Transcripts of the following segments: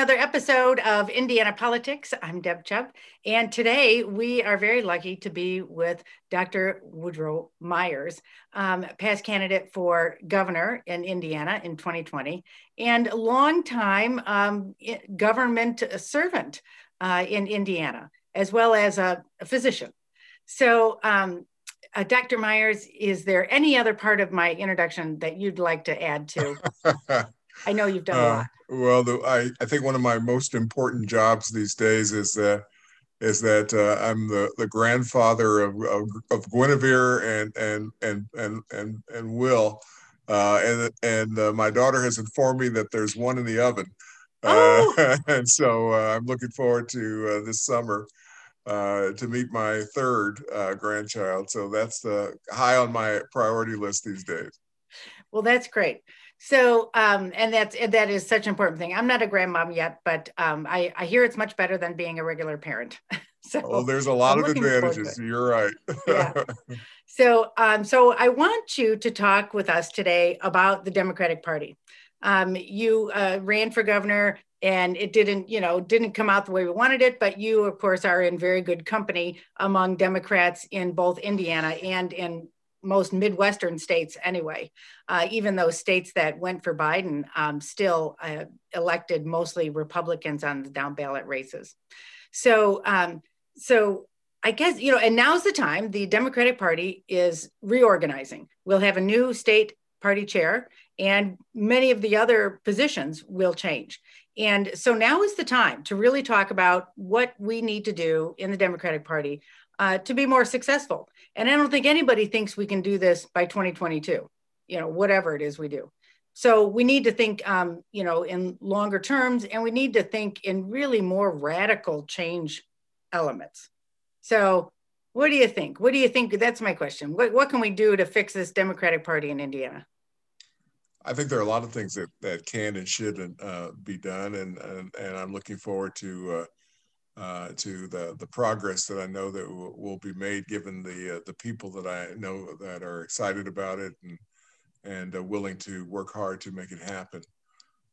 Another episode of Indiana Politics. I'm Deb Chubb, and today we are very lucky to be with Dr. Woodrow Myers, um, past candidate for governor in Indiana in 2020, and longtime um, government servant uh, in Indiana, as well as a, a physician. So, um, uh, Dr. Myers, is there any other part of my introduction that you'd like to add to? I know you've done a uh, lot. Well, the, I, I think one of my most important jobs these days is that is that uh, I'm the, the grandfather of, of, of, Guinevere and and and and and, and Will, uh, and and uh, my daughter has informed me that there's one in the oven, uh, oh. and so uh, I'm looking forward to this summer to meet my third grandchild. So that's high on my priority list these days. Well, that's great. So, um, and that's that is such an important thing. I'm not a grandmom yet, but um, I, I hear it's much better than being a regular parent. so, well, there's a lot I'm of advantages. You're right. yeah. So, um, so I want you to talk with us today about the Democratic Party. Um, you uh, ran for governor, and it didn't, you know, didn't come out the way we wanted it. But you, of course, are in very good company among Democrats in both Indiana and in most Midwestern states anyway, uh, even those states that went for Biden um, still uh, elected mostly Republicans on the down ballot races. So, um, so I guess, you know, and now's the time the Democratic Party is reorganizing. We'll have a new state party chair, and many of the other positions will change. And so now is the time to really talk about what we need to do in the Democratic Party uh, to be more successful. And I don't think anybody thinks we can do this by 2022, you know, whatever it is we do. So we need to think, um, you know, in longer terms, and we need to think in really more radical change elements. So, what do you think? What do you think? That's my question. What, what can we do to fix this Democratic Party in Indiana? I think there are a lot of things that, that can and should uh, be done, and, and, and I'm looking forward to uh, uh, to the the progress that I know that will, will be made, given the uh, the people that I know that are excited about it and and uh, willing to work hard to make it happen.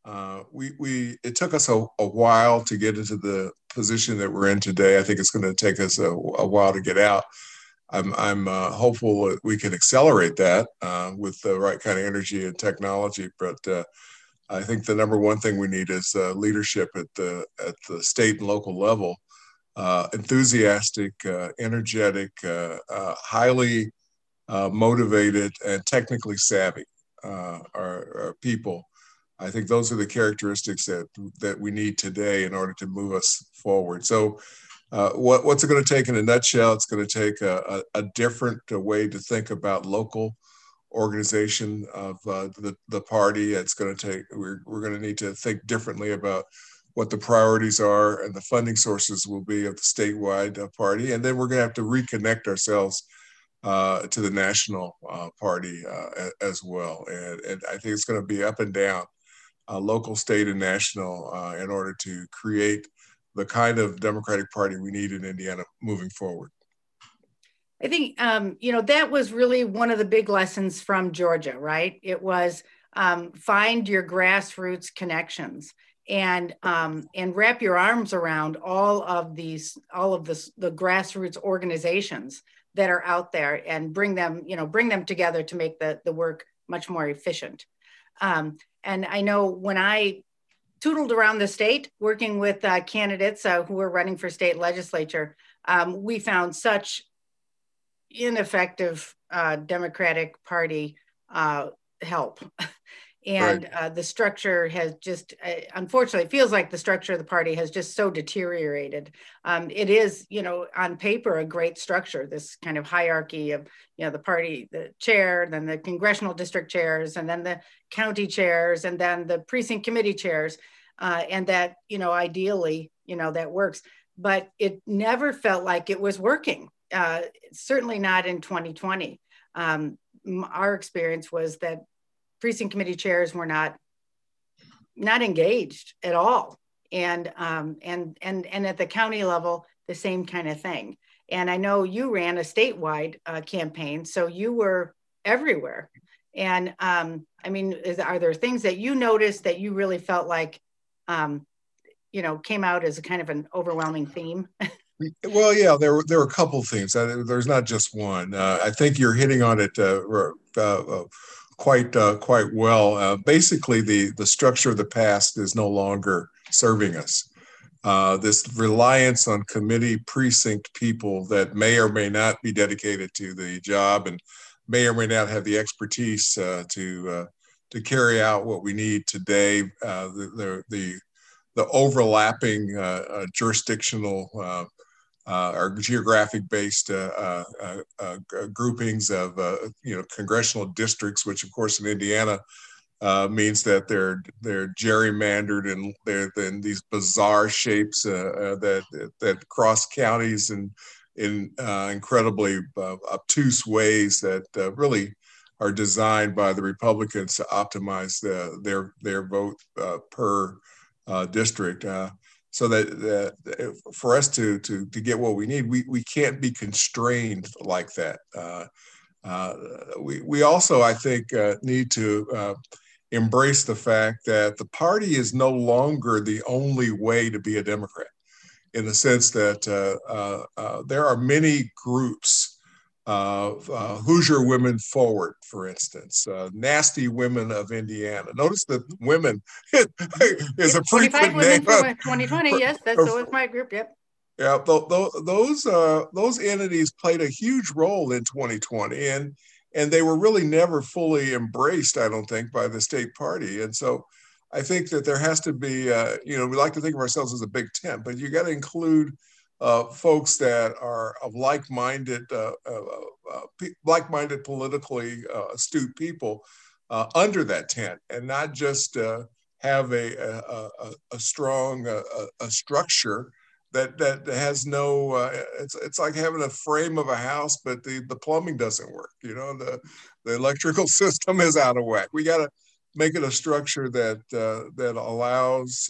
Uh, we we it took us a, a, while to get into the position that we're in today. I think it's going to take us a, a, while to get out. I'm I'm uh, hopeful that we can accelerate that uh, with the right kind of energy and technology, but I think the number one thing we need is uh, leadership at the at the state and local level. Uh, enthusiastic, uh, energetic, uh, uh, highly uh, motivated, and technically savvy are, are, people. I think those are the characteristics that that we need today in order to move us forward. So. what, what's it going to take in a nutshell? It's going to take a, a, a different way to think about local organization of uh, the, the party. It's going to take, we're, we're going to need to think differently about what the priorities are and the funding sources will be of the statewide uh, party. And then we're going to have to reconnect ourselves uh, to the national uh, party uh, as well. And, and, I think it's going to be up and down, uh, local, state, and national in order to create the kind of Democratic Party we need in Indiana moving forward. I think um, you know that was really one of the big lessons from Georgia, right? It was um, find your grassroots connections and um, and wrap your arms around all of these all of this the grassroots organizations that are out there and bring them you know bring them together to make the the work much more efficient. Um, and I know when I tootled around the state working with uh, candidates uh, who were running for state legislature, um, we found such ineffective uh, Democratic Party uh, help. and right. uh, the structure has just, uh, unfortunately, feels like the structure of the party has just so deteriorated. Um, it is, you know, on paper, a great structure, this kind of hierarchy of, you know, the party, the chair, then the congressional district chairs, and then the county chairs, and then the precinct committee chairs. Uh, and that, you know, ideally, you know, that works. But it never felt like it was working uh, certainly not in 2020. Um, our experience was that precinct committee chairs were not not engaged at all, and um, and and and at the county level, the same kind of thing. And I know you ran a statewide uh, campaign, so you were everywhere. And um, I mean, is, are there things that you noticed that you really felt like um, you know, came out as a kind of an overwhelming theme. well, yeah, there were there were a couple themes. Uh, there's not just one. Uh, I think you're hitting on it uh, uh, quite quite well. basically, the the structure of the past is no longer serving us. this reliance on committee precinct people that may or may not be dedicated to the job and may or may not have the expertise to to carry out what we need today. the, the, the overlapping uh, uh, jurisdictional uh, or geographic based uh, uh, uh, groupings of you know congressional districts, which of course in Indiana uh, means that they're they're gerrymandered and they're in these bizarre shapes uh, uh, that that cross counties and in incredibly obtuse ways that really are designed by the Republicans to optimize the, their their vote per uh, district. Uh, so that, that, for us to, to, to get what we need, we, we can't be constrained like that. Uh, uh we, we also, I think, uh, need to uh, embrace the fact that the party is no longer the only way to be a Democrat in the sense that there are many groups uh, uh, Hoosier Women Forward, for instance, uh, Nasty Women of Indiana. Notice that women is a frequent name. 2020, yes, that's so it's my group. Yep. Yeah, th- th- those uh, those entities played a huge role in 2020, and and they were really never fully embraced, I don't think, by the state party. And so, I think that there has to be, uh, you know, we like to think of ourselves as a big tent, but you got to include uh, folks that are of like-minded, uh, uh, uh like-minded politically uh, astute people uh, under that tent, and not just have a, a, a, a strong a, structure that that has no. it's it's like having a frame of a house, but the the plumbing doesn't work. You know, the the electrical system is out of whack. We got to make it a structure that that allows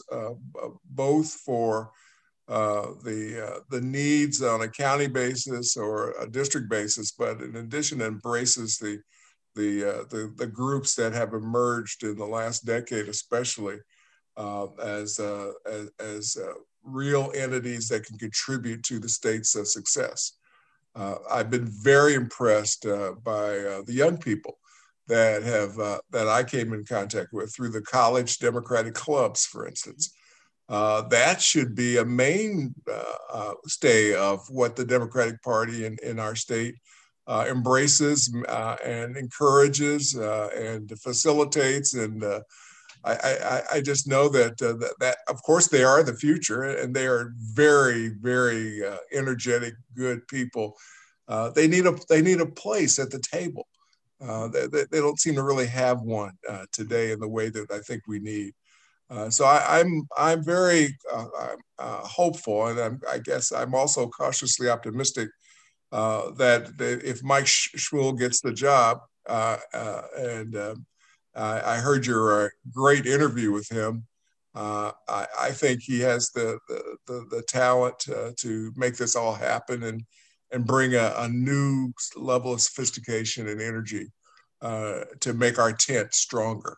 both for uh, the uh, the needs on a county basis or a district basis, but in addition, embraces the the uh, the, the, groups that have emerged in the last decade, especially uh, as uh, as, as real entities that can contribute to the state's success. I've been very impressed by the young people that have that I came in contact with through the college democratic clubs, for instance. Uh, that should be a main uh, uh, stay of what the Democratic Party in, in our state uh, embraces uh, and encourages and facilitates. And I, I, I, just know that, that, that, of course, they are the future and they are very, very energetic, good people. they need a they need a place at the table. They, they, don't seem to really have one today in the way that I think we need. Uh, so I, am I'm, I'm very uh, uh, hopeful, and I'm, i guess I'm also cautiously optimistic uh, that, if Mike Schmuhl gets the job, uh, uh, and um, I heard your great interview with him, I, I, think he has the the, the, the talent to make this all happen and and bring a, a new level of sophistication and energy to make our tent stronger.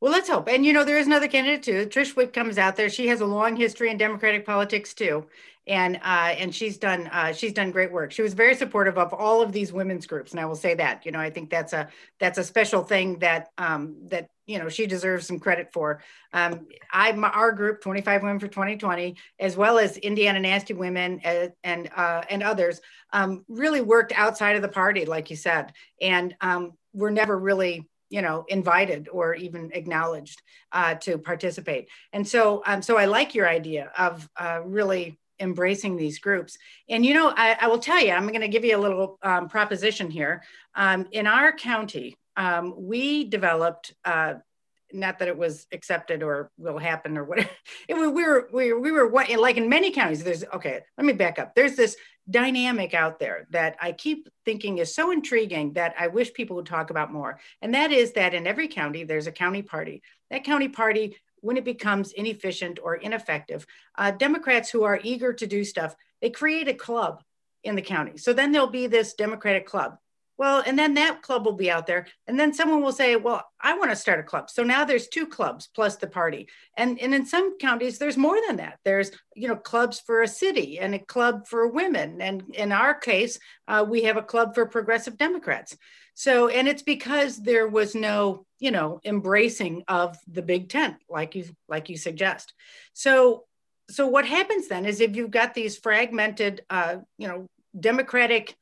Well, let's hope. And you know, there is another candidate too. Trish Whitcomb out there. She has a long history in Democratic politics too, and uh, and she's done uh, she's done great work. She was very supportive of all of these women's groups, and I will say that. You know, I think that's a that's a special thing that um, that you know she deserves some credit for. Um, I our group, 25 Women for 2020, as well as Indiana Nasty Women and uh, and, uh, and others, um, really worked outside of the party, like you said, and um, we're never really you know invited or even acknowledged uh, to participate and so um, so i like your idea of uh, really embracing these groups and you know i, I will tell you i'm going to give you a little um, proposition here um, in our county um, we developed uh, not that it was accepted or will happen or whatever. It, we were we we were what like in many counties. There's okay. Let me back up. There's this dynamic out there that I keep thinking is so intriguing that I wish people would talk about more. And that is that in every county there's a county party. That county party, when it becomes inefficient or ineffective, uh, Democrats who are eager to do stuff, they create a club in the county. So then there'll be this Democratic club Well, and then that club will be out there. And then someone will say, well, I want to start a club. So now there's two clubs plus the party. And, and in some counties, there's more than that. There's, you know, clubs for a city and a club for women. And in our case, uh, we have a club for progressive Democrats. So, and it's because there was no, you know, embracing of the big tent, like you, like you suggest. So, so what happens then is if you've got these fragmented, uh, you know, Democratic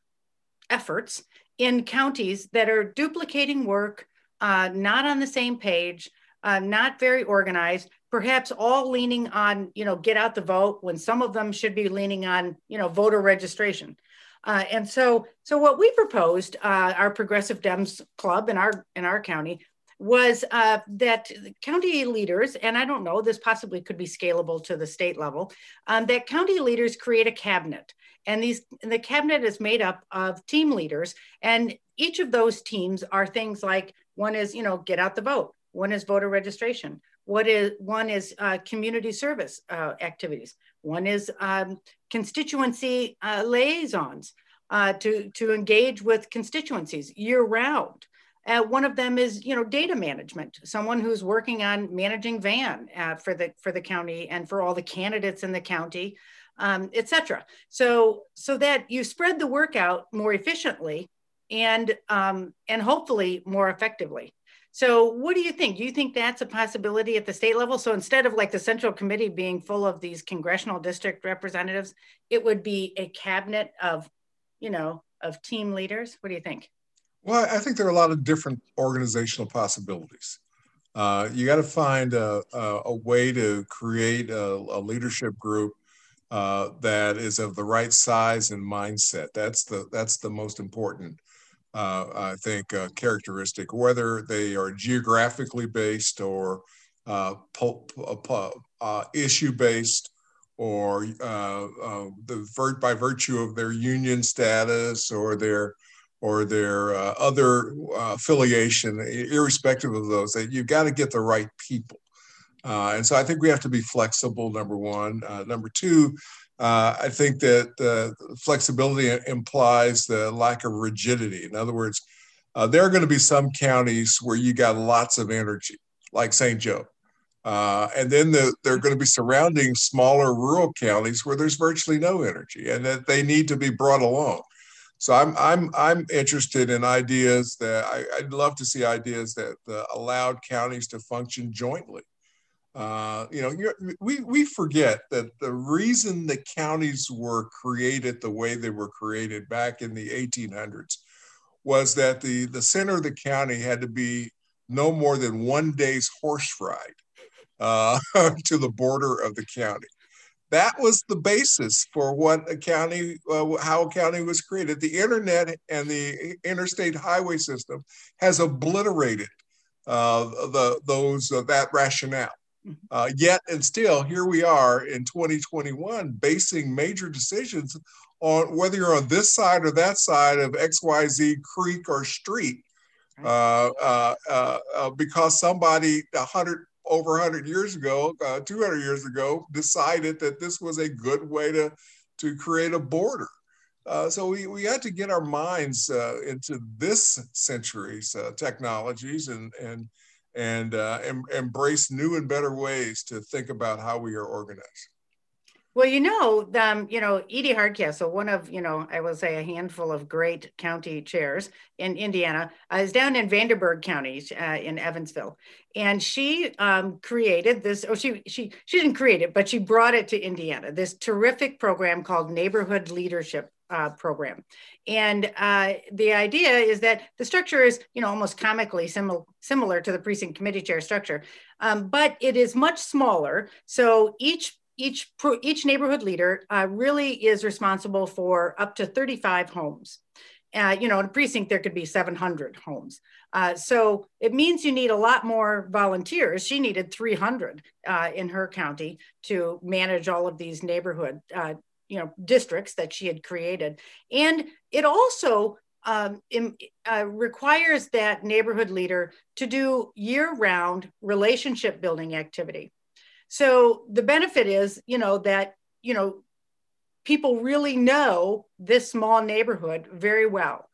efforts, in counties that are duplicating work, uh, not on the same page, uh, not very organized, perhaps all leaning on, you know, get out the vote when some of them should be leaning on, you know, voter registration. Uh, and so, so what we proposed, uh, our Progressive Dems Club in our in our county, was uh, that county leaders, and I don't know, this possibly could be scalable to the state level, um, that county leaders create a cabinet. And these the cabinet is made up of team leaders. And each of those teams are things like one is, you know, get out the vote, one is voter registration, what is one is uh, community service uh, activities, one is um, constituency uh, liaisons uh, to, to engage with constituencies year round. Uh, one of them is, you know, data management. Someone who's working on managing VAN uh, for the for the county and for all the candidates in the county, um, etc. So so that you spread the work out more efficiently and um, and hopefully more effectively. So what do you think? Do you think that's a possibility at the state level? So instead of like the central committee being full of these congressional district representatives, it would be a cabinet of, you know, of team leaders. What do you think? Well, I think there are a lot of different organizational possibilities. Uh, you got to find a, a, a, way to create a, a leadership group uh, that is of the right size and mindset. That's the that's the most important, uh, I think, uh, characteristic. Whether they are geographically based or uh, uh, issue based, or the by virtue of their union status or their or their uh, other uh, affiliation, irrespective of those, that you've got to get the right people. Uh, and so I think we have to be flexible, number one. Uh, number two, uh, I think that flexibility implies the lack of rigidity. In other words, uh, there are going to be some counties where you got lots of energy, like St. Joe. and then the, they're going to be surrounding smaller rural counties where there's virtually no energy and that they need to be brought along. So I'm I'm I'm interested in ideas that I, would love to see ideas that uh, allowed counties to function jointly. Uh, you know, we we forget that the reason the counties were created the way they were created back in the 1800s was that the the center of the county had to be no more than one day's horse ride uh, to the border of the county that was the basis for what a county, uh, how a county was created. The internet and the interstate highway system has obliterated uh, the those uh, that rationale. Mm-hmm. Uh, yet and still, here we are in 2021, basing major decisions on whether you're on this side or that side of XYZ creek or street, uh, uh, because somebody 100 over 100 years ago, uh, 200 years ago, decided that this was a good way to, to create a border. Uh, so we, we had to get our minds uh, into this century's uh, technologies and, and, and uh, em- embrace new and better ways to think about how we are organized. Well, you know, um, you know, Edie Hardcastle, one of, you know, I will say a handful of great county chairs in Indiana, uh, is down in Vanderburgh County uh, in Evansville, and she um, created this. Oh, she she she didn't create it, but she brought it to Indiana. This terrific program called Neighborhood Leadership uh, program. And uh, the idea is that the structure is, you know, almost comically similar similar to the precinct committee chair structure, um, but it is much smaller. So each each each neighborhood leader uh, really is responsible for up to 35 homes. Uh, you know, in a precinct there could be 700 homes. Uh, so it means you need a lot more volunteers. She needed 300 uh, in her county to manage all of these neighborhood, uh, you know, districts that she had created. And it also um, in, uh, requires that neighborhood leader to do year-round relationship building activity. So the benefit is, you know, that, you know, people really know this small neighborhood very well.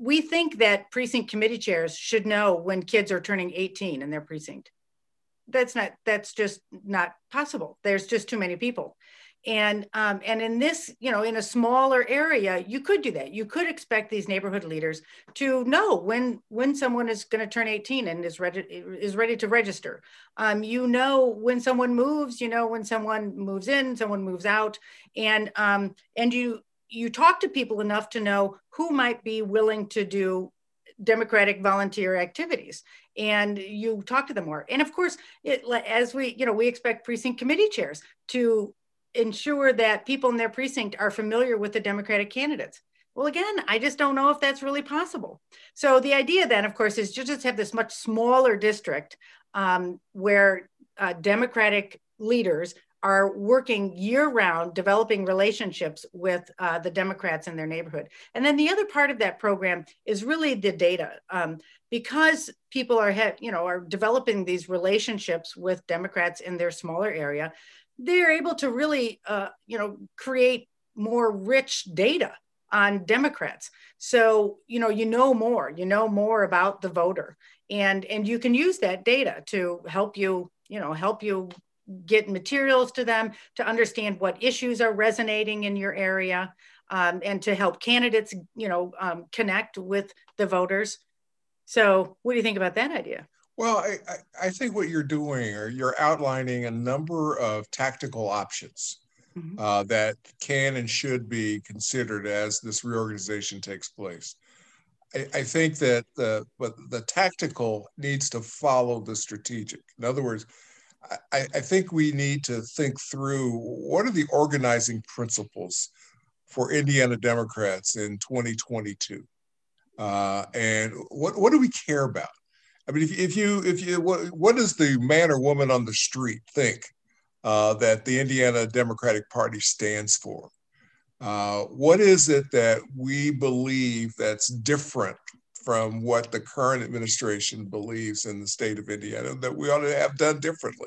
we think that precinct committee chairs should know when kids are turning 18 in their precinct. That's not, that's just not possible. There's just too many people. And, um, and in this, you know, in a smaller area, you could do that. You could expect these neighborhood leaders to know when, when someone is going to turn 18 and is ready, is ready to register. Um, you know, when someone moves, you know, when someone moves in, someone moves out and, um, and you, you talk to people enough to know who might be willing to do democratic volunteer activities and you talk to them more and of course it, as we you know we expect precinct committee chairs to ensure that people in their precinct are familiar with the democratic candidates well again i just don't know if that's really possible so the idea then of course is just have this much smaller district um, where uh, democratic leaders are working year round developing relationships with uh, the Democrats in their neighborhood. And then the other part of that program is really the data. Um, because people are, you know, are developing these relationships with Democrats in their smaller area, they're able to really, uh, you know, create more rich data on Democrats. So, you know, you know more, you know more about the voter and, and you can use that data to help you, you know, help you get materials to them to understand what issues are resonating in your area um, and to help candidates you know um, connect with the voters so what do you think about that idea well I, I think what you're doing or you're outlining a number of tactical options mm-hmm. uh, that can and should be considered as this reorganization takes place I, I think that the but the tactical needs to follow the strategic in other words I, I think we need to think through what are the organizing principles for Indiana Democrats in 2022, uh, and what what do we care about? I mean, if, if you if you what, what does the man or woman on the street think uh, that the Indiana Democratic Party stands for? Uh, what is it that we believe that's different from what the current administration believes in the state of Indiana that we ought to have done differently.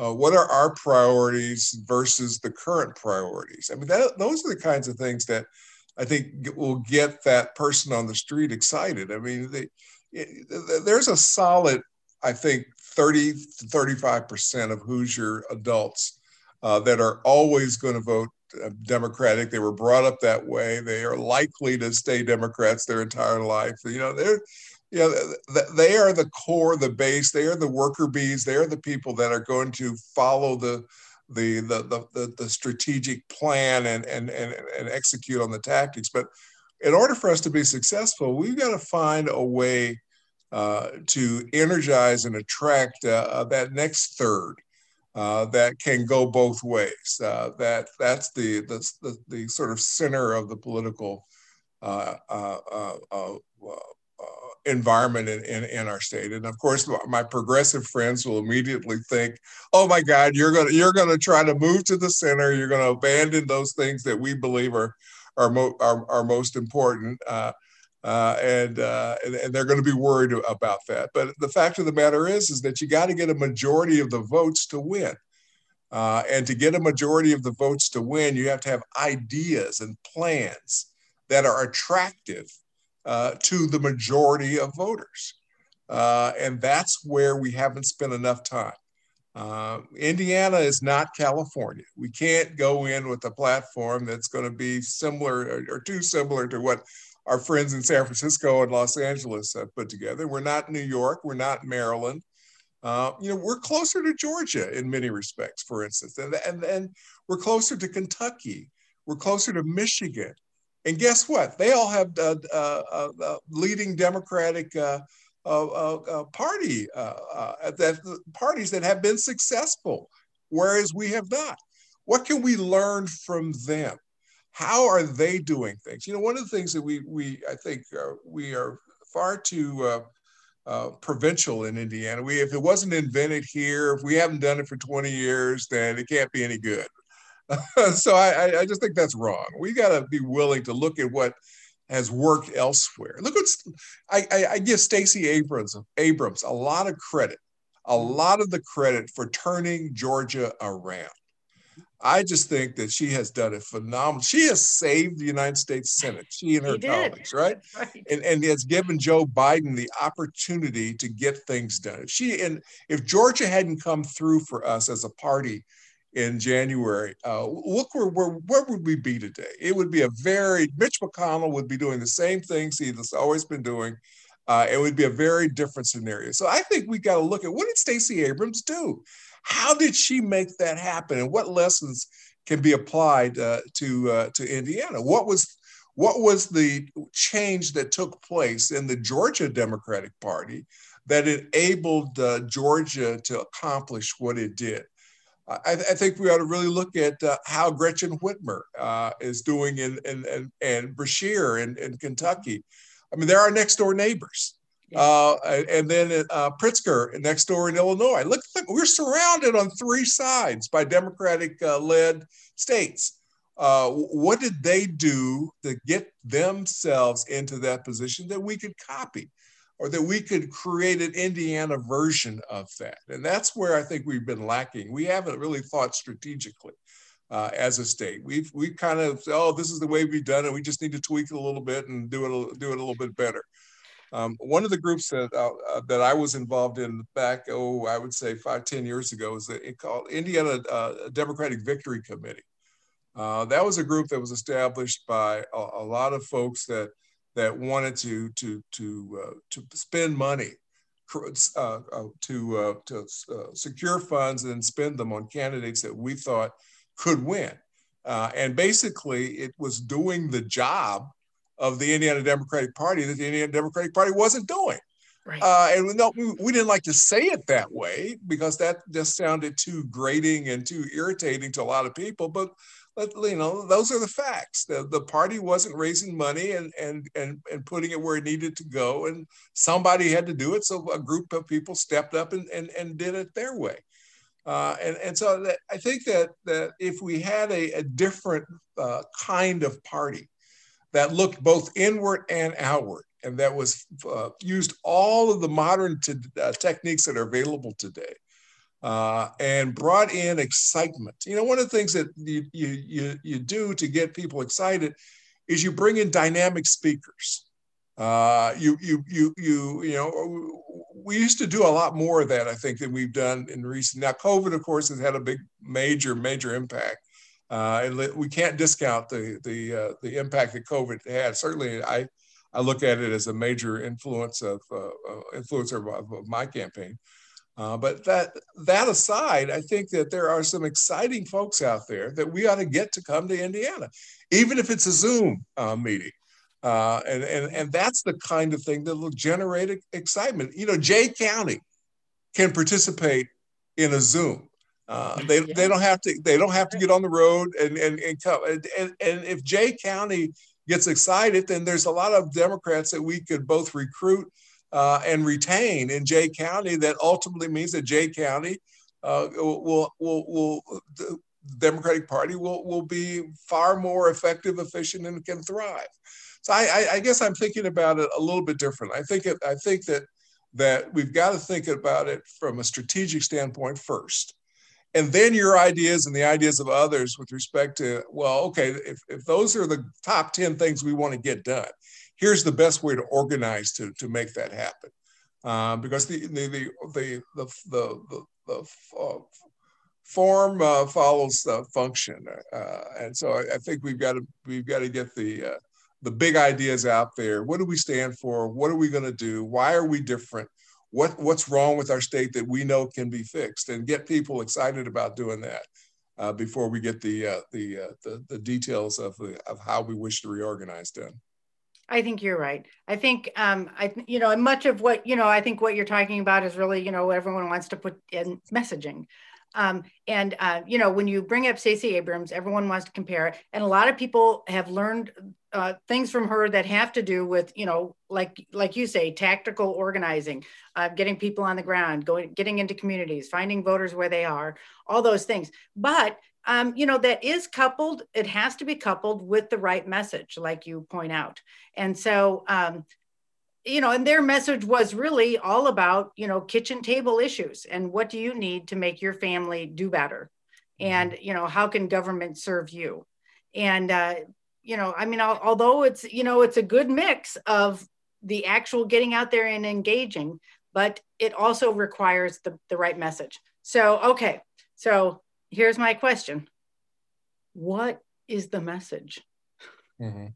Uh, what are our priorities versus the current priorities? I mean, that, those are the kinds of things that I think will get that person on the street excited. I mean, they, there's a solid, I think, 30 to 35% of Hoosier adults uh, that are always going to vote uh, Democratic. They were brought up that way. They are likely to stay Democrats their entire life. You know, they're, you know, they are the core, the base. They are the worker bees. They are the people that are going to follow the the the the, the, the strategic plan and, and and and execute on the tactics. But in order for us to be successful, we've got to find a way uh, to energize and attract uh, that next third uh, that can go both ways. Uh, that that's the, the, the the sort of center of the political uh, uh, uh, environment in, in, in, our state. And of course, my progressive friends will immediately think, "Oh my God, you're gonna you're gonna try to move to the center. You're gonna abandon those things that we believe are are, mo- are, are most important." Uh, and, uh, and, and they're going to be worried about that. But the fact of the matter is, is that you got to get a majority of the votes to win. Uh, and to get a majority of the votes to win, you have to have ideas and plans that are attractive uh, to the majority of voters. Uh, and that's where we haven't spent enough time. Uh, Indiana is not California. We can't go in with a platform that's going to be similar or, or too similar to what our friends in San Francisco and Los Angeles have put together. We're not New York. We're not Maryland. Uh, you know, we're closer to Georgia in many respects, for instance, and, and, and we're closer to Kentucky. We're closer to Michigan. And guess what? They all have uh, uh, uh, uh leading Democratic uh, party that parties that have been successful, whereas we have not. What can we learn from them? How are they doing things? You know, one of the things that we we I think uh, we are far too uh, uh, provincial in Indiana. We if it wasn't invented here, if we haven't done it for 20 years, then it can't be any good. so I, I just think that's wrong. We got to be willing to look at what has worked elsewhere. Look what's I, I, I give Stacey Abrams Abrams a lot of credit, a lot of the credit for turning Georgia around. I just think that she has done a phenomenal. She has saved the United States Senate. She and her colleagues, right? right? And and has given Joe Biden the opportunity to get things done. If she and if Georgia hadn't come through for us as a party in January, uh, look where, where where would we be today? It would be a very Mitch McConnell would be doing the same things he's always been doing. Uh, it would be a very different scenario. So I think we got to look at what did Stacey Abrams do? How did she make that happen, and what lessons can be applied uh, to uh, to Indiana? What was what was the change that took place in the Georgia Democratic Party that enabled uh, Georgia to accomplish what it did? I, I, think we ought to really look at uh, how Gretchen Whitmer uh, is doing in, in, in, in Beshear in, in Kentucky. I mean, they're our next door neighbors. Uh, and then uh, Pritzker next door in Illinois. Look, look, we're surrounded on three sides by Democratic uh, led states. Uh, what did they do to get themselves into that position that we could copy or that we could create an Indiana version of that? And that's where I think we've been lacking. We haven't really thought strategically. Uh, as a state. We've we kind of oh this is the way we've done it. We just need to tweak it a little bit and do it do it a little bit better. Um, one of the groups that uh, uh, that I was involved in back, oh, I would say five, ten years ago, was the, called Indiana uh, Democratic Victory Committee. Uh, that was a group that was established by a, a lot of folks that that wanted to to to uh, to spend money uh, to to secure funds and spend them on candidates that we thought could win. and basically, it was doing the job of the Indiana Democratic Party that the Indiana Democratic Party wasn't doing. Right. Uh, and no, we, we, didn't like to say it that way because that just sounded too grating and too irritating to a lot of people. But you know, those are the facts. The, the party wasn't raising money and, and and and putting it where it needed to go, and somebody had to do it. So a group of people stepped up and and, and did it their way. Uh, and, and so that, I think that that if we had a, a different uh, kind of party, that looked both inward and outward and that was uh, used all of the modern uh, techniques that are available today uh, and brought in excitement. You know, one of the things that you, you, you, you do to get people excited is you bring in dynamic speakers. Uh, you, you, you, you, you know, we used to do a lot more of that, I think, than we've done in recent. Now, COVID, of course, has had a big, major, major impact uh, and we can't discount the the uh, the impact that COVID had. Certainly, I I look at it as a major influence of uh, uh influencer of, of, my campaign. Uh, but that that aside, I think that there are some exciting folks out there that we ought to get to come to Indiana, even if it's a Zoom uh, meeting. and, and, and that's the kind of thing that will generate excitement. You know, Jay County can participate in a Zoom. Uh, they, yeah. they don't have to they don't have to get on the road and and and come and, and, and if Jay County gets excited, then there's a lot of Democrats that we could both recruit uh, and retain in Jay County. That ultimately means that Jay County uh, will, will will the Democratic Party will will be far more effective, efficient, and can thrive. So I, I, I guess I'm thinking about it a little bit different. I think it, I think that that we've got to think about it from a strategic standpoint first and then your ideas and the ideas of others with respect to well okay if, if those are the top 10 things we want to get done here's the best way to organize to, to make that happen. Uh, because the the the the the, the, the, the uh, form uh, follows the function uh, and so I, I, think we've got to we've got to get the uh, the big ideas out there. What do we stand for? What are we going to do? Why are we different what what's wrong with our state that we know can be fixed and get people excited about doing that uh, before we get the uh, the, uh, the, the details of the, of how we wish to reorganize done. I think you're right. I think um, I you know, much of what you know, I think what you're talking about is really you know everyone wants to put in messaging. Um, and uh, you know, when you bring up Stacey Abrams, everyone wants to compare and a lot of people have learned uh, things from her that have to do with, you know, like like you say, tactical organizing, uh, getting people on the ground, going, getting into communities, finding voters where they are, all those things. But um, you know, that is coupled. It has to be coupled with the right message, like you point out. And so, um, you know, and their message was really all about, you know, kitchen table issues and what do you need to make your family do better. and you know how can government serve you? And uh, you know i mean although it's you know it's a good mix of the actual getting out there and engaging but it also requires the, the right message. So okay so here's my question. What is the message? Mm-hmm.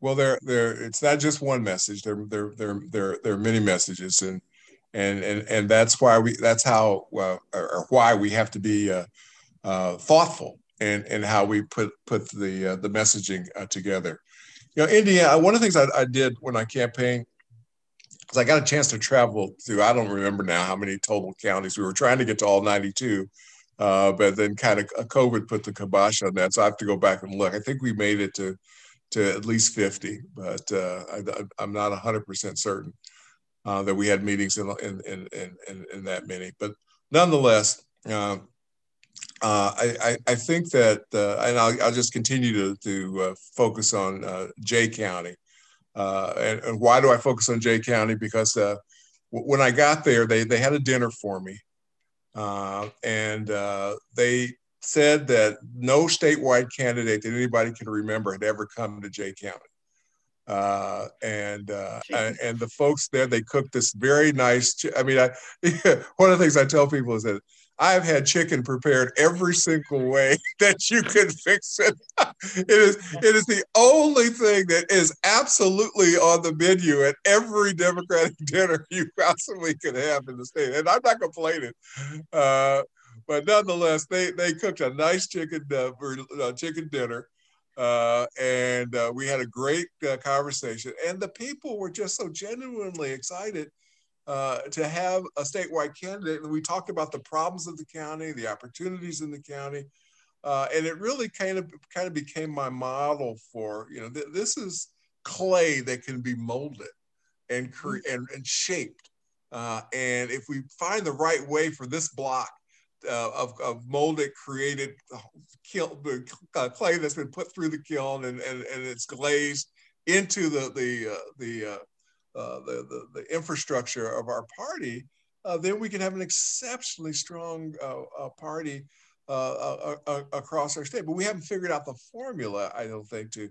Well there there it's not just one message there there there there, there are many messages and and and and that's why we that's how well or why we have to be uh, uh, thoughtful in in how we put put the uh, the messaging uh, together. You know, Indiana. One of the things I, I did when I campaigned because I got a chance to travel through. I don't remember now how many total counties we were trying to get to all ninety two. Uh, but then kind of COVID put the kibosh on that, so I have to go back and look. I think we made it to to at least 50, but uh, I, am not 100% certain uh, that we had meetings in, in, in, in, in that many. But nonetheless, uh, uh, I, I, think that, uh, and I'll, I'll, just continue to, to uh, focus on uh, Jay County. And, and, why do I focus on Jay County? Because when I got there, they, they had a dinner for me. and they said that no statewide candidate that anybody can remember had ever come to Jay County. Uh, and uh, and the folks there they cook this very nice. Ch- I mean, I one of the things I tell people is that I've had chicken prepared every single way that you can fix it. it is it is the only thing that is absolutely on the menu at every Democratic dinner you possibly could have in the state, and I'm not complaining. Uh, but nonetheless, they they cooked a nice chicken uh, uh chicken dinner uh, and uh, we had a great uh, conversation. And the people were just so genuinely excited uh, to have a statewide candidate. And we talked about the problems of the county, the opportunities in the county. Uh, and it really kind of kind of became my model for you know th- this is clay that can be molded and cre- mm. and, and shaped uh, and if we find the right way for this block uh, of, of molded, created kiln, uh, clay that's been put through the kiln and, and, and it's glazed into the the uh, the, uh, uh, the, the, the infrastructure of our party, uh, then we can have an exceptionally strong party across our state. But we haven't figured out the formula, I don't think, to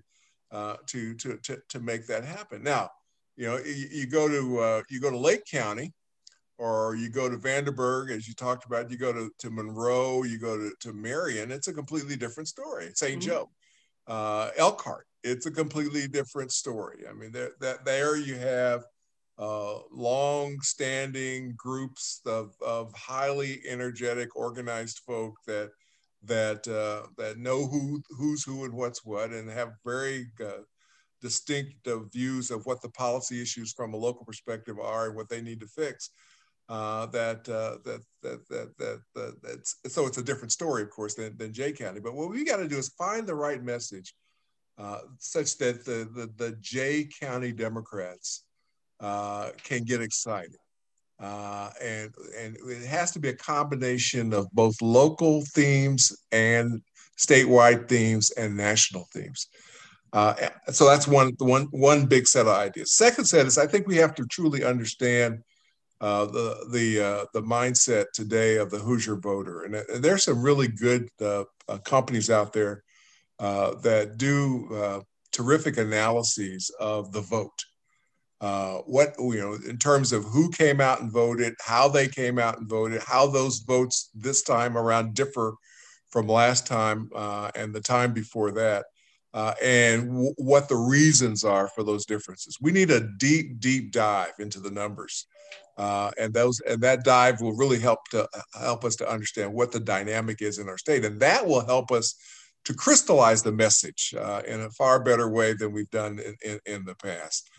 to, to to to make that happen. Now, you know, you, you go to you go to Lake County or you go to Vanderburgh, as you talked about, you go to, to Monroe, you go to, to Marion, it's a completely different story. saint mm-hmm. Joe, uh, Elkhart, it's a completely different story. I mean, there, that, there you have uh, long-standing groups of, of highly energetic, organized folk that that uh, that know who who's who and what's what, and have very uh, distinct views of what the policy issues from a local perspective are and what they need to fix. Uh, that, uh, that, that, that, that, that, that's, so it's a different story, of course, than, than Jay County. But what we got to do is find the right message uh, such that the, the, the Jay County Democrats uh, can get excited. Uh, and, and it has to be a combination of both local themes and statewide themes and national themes. Uh, so that's one, one, one big set of ideas. Second set is I think we have to truly understand uh, the the uh, the mindset today of the Hoosier voter, and, and there's some really good uh, uh companies out there uh, that do uh, terrific analyses of the vote. what you know in terms of who came out and voted, how they came out and voted, how those votes this time around differ from last time and the time before that. Uh, and w- what the reasons are for those differences. We need a deep, deep dive into the numbers uh, and those and that dive will really help to help us to understand what the dynamic is in our state, and that will help us to crystallize the message uh, in a far better way than we've done in, in, in the past.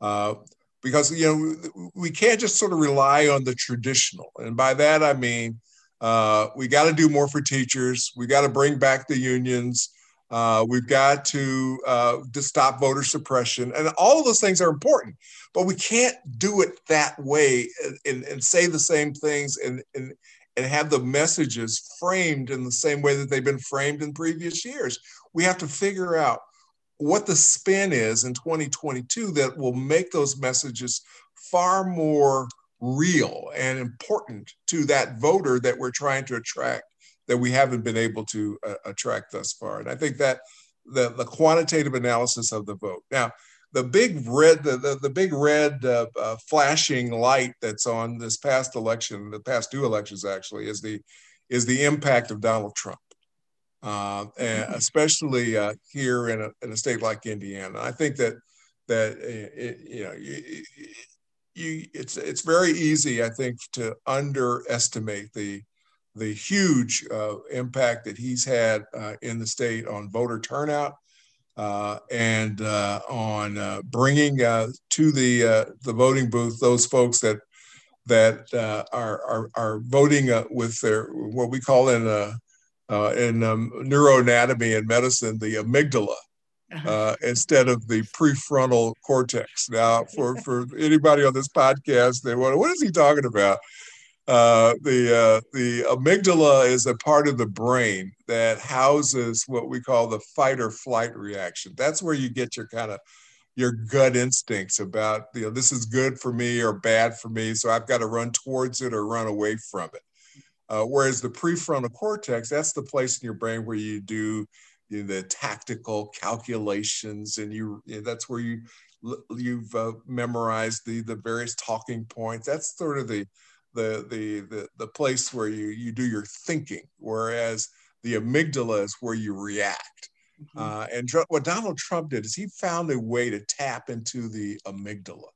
Uh, because you know we can't just sort of rely on the traditional, and by that I mean uh, we got to do more for teachers. We got to bring back the unions. Uh, we've got to, uh, to stop voter suppression. And all of those things are important, but we can't do it that way and, and say the same things and, and, and have the messages framed in the same way that they've been framed in previous years. We have to figure out what the spin is in 2022 that will make those messages far more real and important to that voter that we're trying to attract that we haven't been able to uh, attract thus far. And I think that the, the quantitative analysis of the vote. Now, the big red, the, the, the big red uh, uh, flashing light that's on this past election, the past two elections actually, is the is the impact of Donald Trump, uh, and mm-hmm. especially uh, here in a, in a state like Indiana. I think that that uh, it, you know you, you, it's it's very easy, I think, to underestimate the the huge uh, impact that he's had uh, in the state on voter turnout uh, and uh, on uh, bringing uh, to the the voting booth those folks that that are, are, are voting with their what we call in in um, neuroanatomy and medicine the amygdala. Uh, instead of the prefrontal cortex. Now, for, for anybody on this podcast, they wonder, what is he talking about? Uh, the uh, the amygdala is a part of the brain that houses what we call the fight or flight reaction. That's where you get your kind of your gut instincts about you know this is good for me or bad for me, so I've got to run towards it or run away from it. Uh, whereas the prefrontal cortex, that's the place in your brain where you do you know, the tactical calculations, and you, you know, that's where you you've uh, memorized the the various talking points. That's sort of the the the the, the place where you you do your thinking, whereas the amygdala is where you react. Mm-hmm. Uh, and what Donald Trump did is he found a way to tap into the amygdala.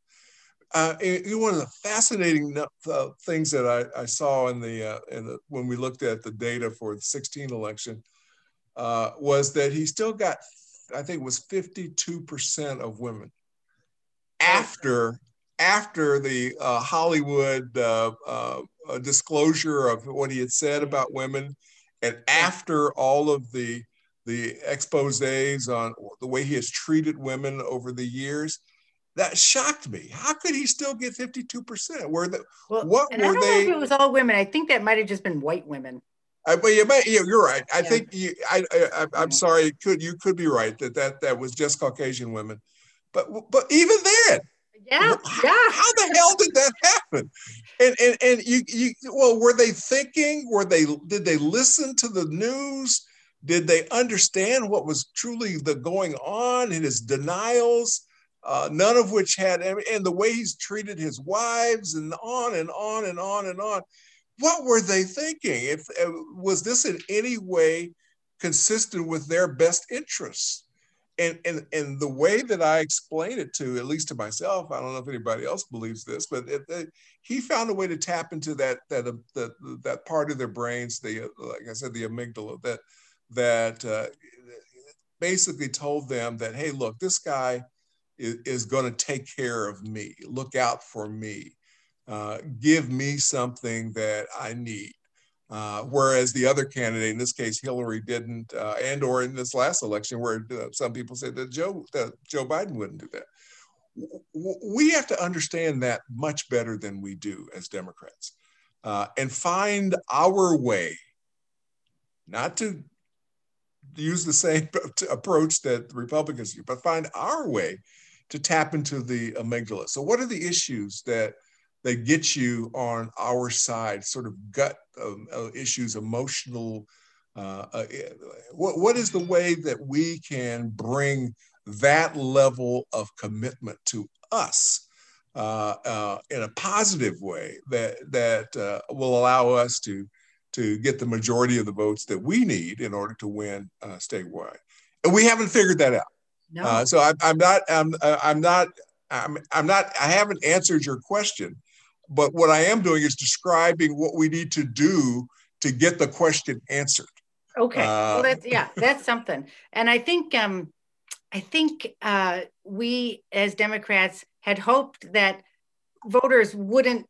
Uh, it, one of the fascinating uh, things that I, I, saw in the, uh, in the when we looked at the data for the 16 election uh, was that he still got, I think it was 52% of women after after the uh, Hollywood uh, uh, disclosure of what he had said about women, and after all of the the exposes on the way he has treated women over the years, that shocked me. How could he still get fifty two percent? Were the well, what and were I don't they? Know if it was all women. I think that might have just been white women. I, but you might, you're right. I yeah. think you, I, I, am sorry. Could you could be right that that that was just Caucasian women, but but even then, yeah, yeah. How the hell did that happen? And and and you you well, were they thinking? Were they did they listen to the news? Did they understand what was truly the going on in his denials? Uh, none of which had and the way he's treated his wives and on and on and on and on. What were they thinking? If uh, was this in any way consistent with their best interests? And and and the way that I explain it to, at least to myself, I don't know if anybody else believes this, but it, it, he found a way to tap into that that uh, that that part of their brains, the like I said, the amygdala, that that uh, basically told them that, hey, look, this guy is, is going to take care of me. Look out for me. Uh, give me something that I need. Uh, whereas the other candidate, in this case Hillary, didn't, uh, and or in this last election, where uh, some people said that Joe that Joe Biden wouldn't do that. We have to understand that much better than we do as Democrats, uh, and find our way, not to use the same approach that the Republicans do, but find our way to tap into the amygdala. So, what are the issues that that get you on our side, sort of gut um, uh, issues, emotional. Uh, uh, what, what is the way that we can bring that level of commitment to us uh, uh, in a positive way that that uh, will allow us to to get the majority of the votes that we need in order to win statewide, and we haven't figured that out. No. so I, I'm not. I'm. I'm not. I'm, I'm not. I haven't answered your question but what I am doing is describing what we need to do to get the question answered. Okay. Uh, well, that's yeah, that's something. And I think um, I think uh, we as Democrats had hoped that voters wouldn't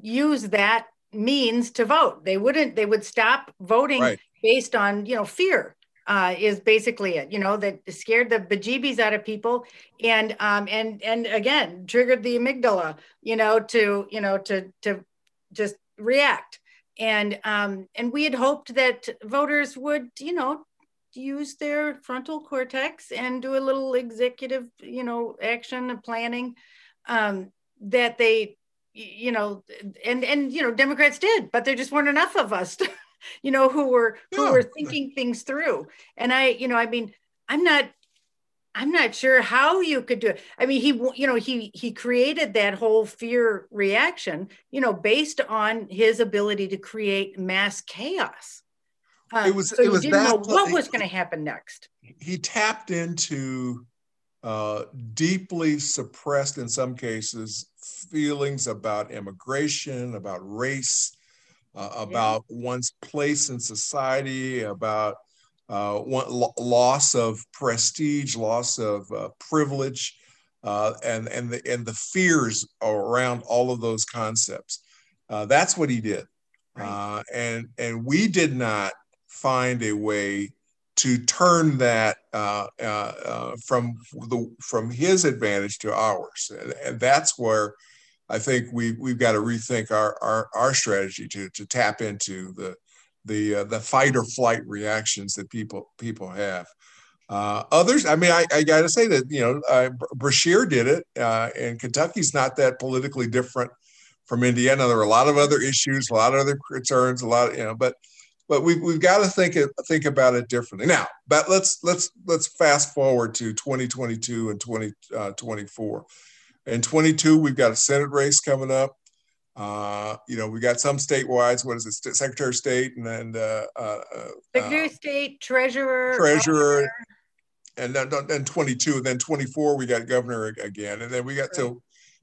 use that means to vote. They wouldn't. They would stop voting right. based on you know fear uh, is basically it. You know that scared the bejeebies out of people, and um, and and again triggered the amygdala. You know to you know to to just react, and um, and we had hoped that voters would you know use their frontal cortex and do a little executive you know action and planning um, that they you know, and and you know, Democrats did, but there just weren't enough of us, you know, who were who yeah. were thinking things through. And I, you know, I mean, I'm not I'm not sure how you could do it. I mean, he, you know, he he created that whole fear reaction, you know, based on his ability to create mass chaos. Uh, it was. So it was didn't know what was going to happen next. He tapped into uh, deeply suppressed, in some cases, feelings about immigration, about race, uh, about yeah. one's place in society, about uh, one, loss of prestige, loss of uh, privilege, uh, and and the and the fears around all of those concepts. Uh, that's what he did, right. Uh, and and we did not find a way to turn that uh, from the from his advantage to ours, and, and that's where. I think we we've got to rethink our, our, our strategy to to tap into the the uh, the fight or flight reactions that people people have. Uh, others, I mean, I, I got to say that you know uh, Beshear did it, uh, and Kentucky's not that politically different from Indiana. There are a lot of other issues, a lot of other concerns, a lot, of, you know, but but we've, we've got to think it, think about it differently now. But let's let's let's fast forward to 2022 and 2024. Uh, In 22, we've got a Senate race coming up. Uh, you know, we got some statewide. What is it, Secretary of State, and then uh, uh, uh Secretary of State, Treasurer, Treasurer, and then then 22, and then 24 we got Governor again, and then we got right. so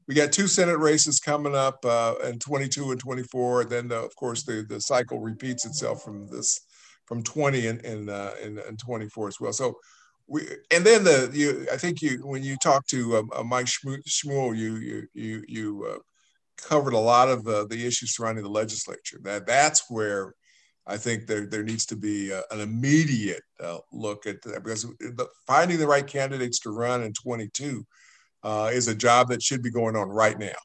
we got two Senate races coming up uh, in 22 and 24. And then the, of course the the cycle repeats itself from this from 20 and and, uh, and, and 24 as well. So. We, and then the you I think you when you talk to um, uh, Mike Schmuhl, you you you you uh, covered a lot of the, issues surrounding the legislature. That that's where I think there there needs to be a, an immediate uh, look at that because the, finding the right candidates to run in 22 uh, is a job that should be going on right now.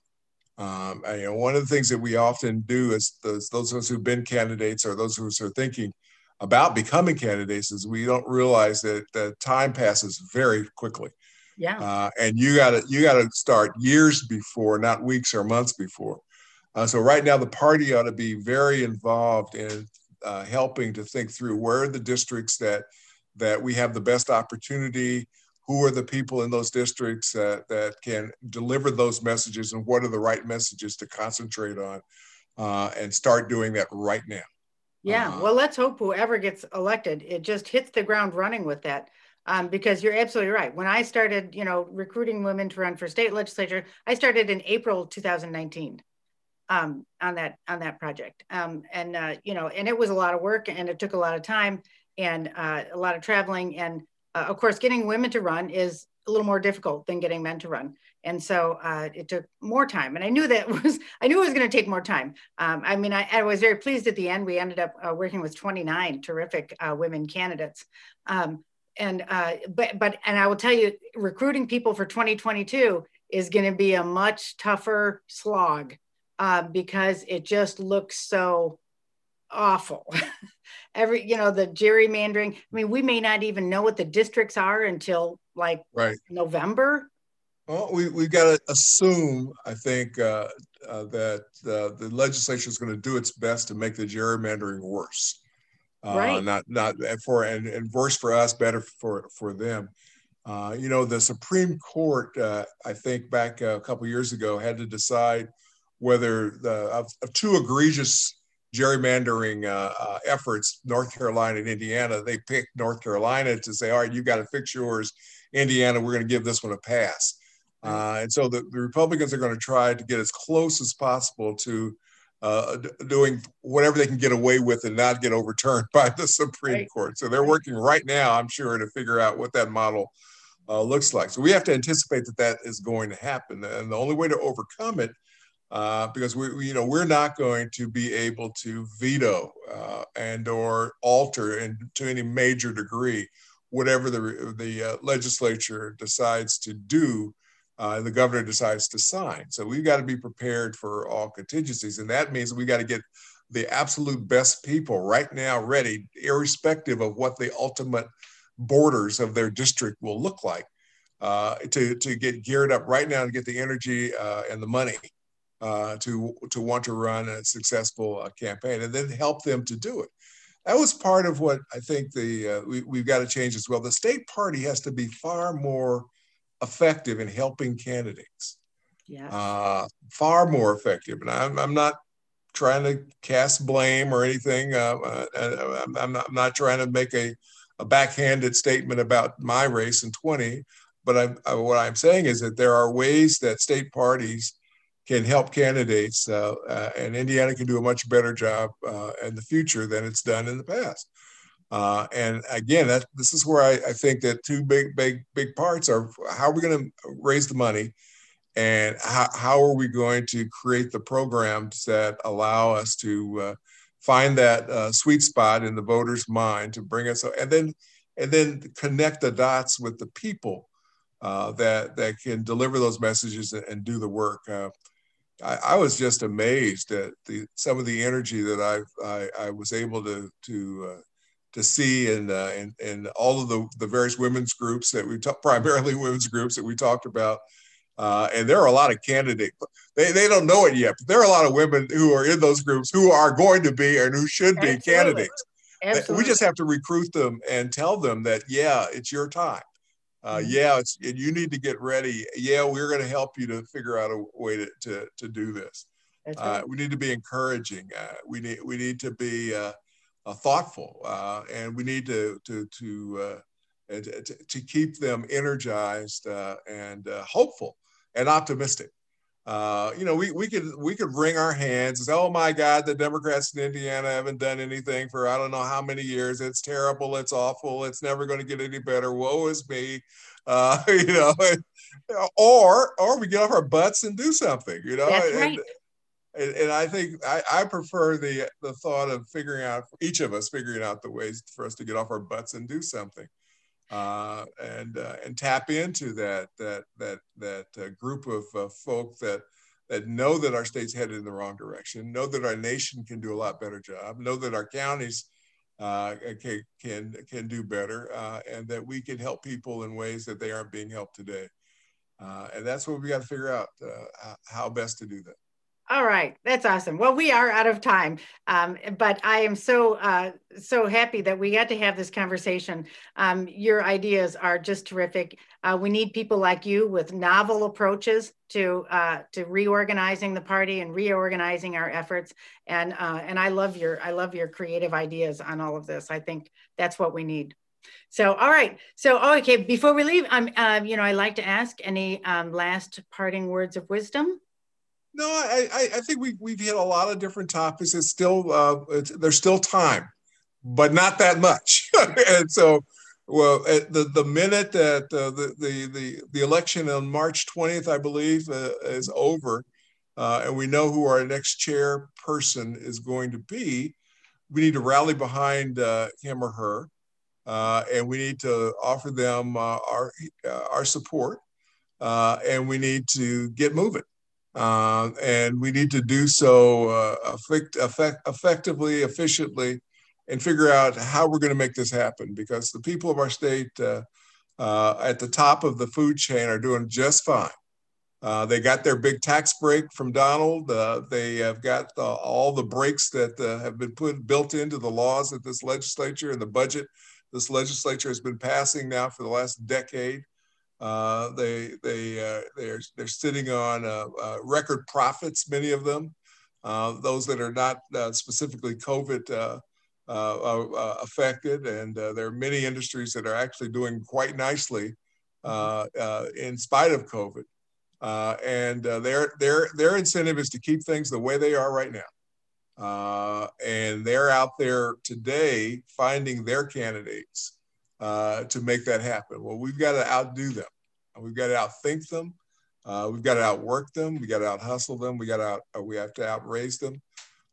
Um, and, you know, one of the things that we often do is those, those of us who've been candidates or those who are thinking about becoming candidates is we don't realize that, that time passes very quickly. Yeah. Uh, and you got to you got to start years before, not weeks or months before. Uh, so right now, the party ought to be very involved in uh, helping to think through where are the districts that that we have the best opportunity. Who are the people in those districts that, that can deliver those messages, and what are the right messages to concentrate on, uh, and start doing that right now. Yeah, uh, well, let's hope whoever gets elected, it just hits the ground running with that um, because you're absolutely right. When I started, you know, recruiting women to run for state legislature, I started in April 2019 um, on that on that project, um, and uh, you know, and it was a lot of work, and it took a lot of time and uh, a lot of traveling, and uh, of course, getting women to run is a little more difficult than getting men to run, and so uh, it took more time. And I knew that was I knew it was going to take more time. Um, I mean, I, I, was very pleased at the end. We ended up uh, working with 29 terrific uh, women candidates. Um, and uh, but but and I will tell you, recruiting people for 2022 is going to be a much tougher slog uh, because it just looks so awful. Every you know the gerrymandering. I mean, we may not even know what the districts are until like right. November. Well, we we got to assume, I think, uh, uh, that uh, the legislature is going to do its best to make the gerrymandering worse uh, right. not not for and, and worse for us, better for for them. Uh, you know, the Supreme Court, uh, I think back a couple years ago, had to decide whether the of, of two egregious gerrymandering uh, uh, efforts, North Carolina and Indiana, they picked North Carolina to say, all right, you've got to fix yours. Indiana, we're going to give this one a pass. Uh, and so the, the Republicans are going to try to get as close as possible to uh, doing whatever they can get away with and not get overturned by the Supreme right. Court. So they're working right now, I'm sure, to figure out what that model uh, looks like. So we have to anticipate that that is going to happen, and the only way to overcome it, uh, because we, we, you know, we're not going to be able to veto uh, and or alter and to any major degree whatever the the uh, legislature decides to do uh, the governor decides to sign. So we've got to be prepared for all contingencies. And that means we got to get the absolute best people right now ready, irrespective of what the ultimate borders of their district will look like, uh, to, to get geared up right now and get the energy uh, and the money uh, to to want to run a successful uh, campaign, and then help them to do it. That was part of what I think the uh, we, we've got to change as well. The state party has to be far more effective in helping candidates. Yeah. Uh, far more effective, and I'm, I'm not trying to cast blame or anything. Uh, uh, I'm, not, I'm, not, trying to make a, a backhanded statement about my race in 20, but I'm, I, what I'm saying is that there are ways that state parties can help candidates, uh, uh, and Indiana can do a much better job uh, in the future than it's done in the past. Uh, and again, that, this is where I, I, think that two big, big, big parts are how are we going to raise the money and how, how are we going to create the programs that allow us to uh, find that uh, sweet spot in the voter's mind to bring us, and then, and then connect the dots with the people uh, that, that can deliver those messages and, and do the work. Uh, I, I, was just amazed at the, some of the energy that I, I, I was able to, to uh, to see in, uh, in, in all of the, the various women's groups that we talk, primarily women's groups that we talked about. Uh, and there are a lot of candidates. They, they don't know it yet, but there are a lot of women who are in those groups who are going to be and who should be Absolutely. candidates. Absolutely. We just have to recruit them and tell them that, yeah, it's your time. Uh, mm-hmm. yeah, it's, you need to get ready. Yeah, we're going to help you to figure out a way to, to, to do this. Uh, right. Uh, we need to be encouraging. Uh, we need we need to be uh, uh, thoughtful, uh, and we need to to to, uh, to, to keep them energized and hopeful and optimistic. Uh, you know, we, we could we could wring our hands and say, "Oh my God, the Democrats in Indiana haven't done anything for I don't know how many years. It's terrible. It's awful. It's never going to get any better. Woe is me." Uh, you know, or or we get off our butts and do something. You know, That's right. and, and, and I think I, I, prefer the the thought of figuring out each of us figuring out the ways for us to get off our butts and do something, uh, and uh, and tap into that that that that uh, group of uh, folk that that know that our state's headed in the wrong direction, know that our nation can do a lot better job, know that our counties uh, can can can do better, uh, and that we can help people in ways that they aren't being helped today. and that's what we got to figure out how best to do that. All right, that's awesome. Well, we are out of time, um, but I am so uh, so happy that we got to have this conversation. Um, your ideas are just terrific. Uh, we need people like you with novel approaches to uh, to reorganizing the party and reorganizing our efforts. And uh, and I love your I love your creative ideas on all of this. I think that's what we need. So, all right. So, oh, okay. Before we leave, I'm, um, you know, I like to ask any um, last parting words of wisdom. No, I, I think we, we've hit a lot of different topics. It's still, uh, it's, there's still time, but not that much. and so, well, the, the minute that uh, the, the, the, the election on March 20th, I believe, uh, is over, uh, and we know who our next chairperson is going to be, we need to rally behind uh, him or her, uh, and we need to offer them our, our support, and we need to get moving. Uh, and we need to do so uh, effect, effect, effectively, efficiently, and figure out how we're going to make this happen because the people of our state uh, uh at the top of the food chain are doing just fine. Uh, they got their big tax break from Donald. Uh, they have got all the breaks that have been put built into the laws that this legislature and the budget this legislature has been passing now for the last decade. Uh, they they uh, they're they're sitting on uh, uh record profits, many of them. Uh, those that are not uh, specifically COVID affected, and there are many industries that are actually doing quite nicely in spite of COVID. and their their their incentive is to keep things the way they are right now. and they're out there today finding their candidates uh, to make that happen. Well, we've got to outdo them. We've got to outthink them. Uh, we've got to outwork them. We got to outhustle them. We got to out, uh, we have to outraise them.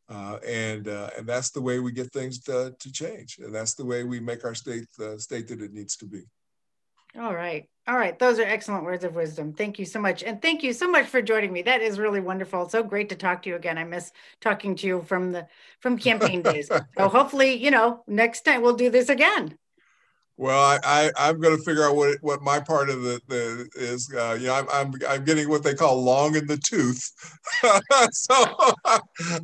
Uh, and uh, and that's the way we get things to, to change. And that's the way we make our state the state that it needs to be. All right. All right. Those are excellent words of wisdom. Thank you so much. And thank you so much for joining me. That is really wonderful. so great to talk to you again. I miss talking to you from the from campaign days. So hopefully, you know, next time we'll do this again. Well, I, I am going to figure out what what my part of the, the is. Uh, you know, I'm, I'm I'm getting what they call long in the tooth, so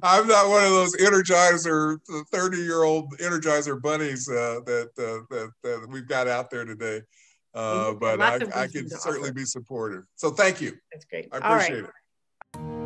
I'm not one of those energizer 30 year old energizer bunnies uh, that, uh, that that we've got out there today. Uh, but I, I can certainly offer. be supportive. So thank you. That's great. I appreciate it.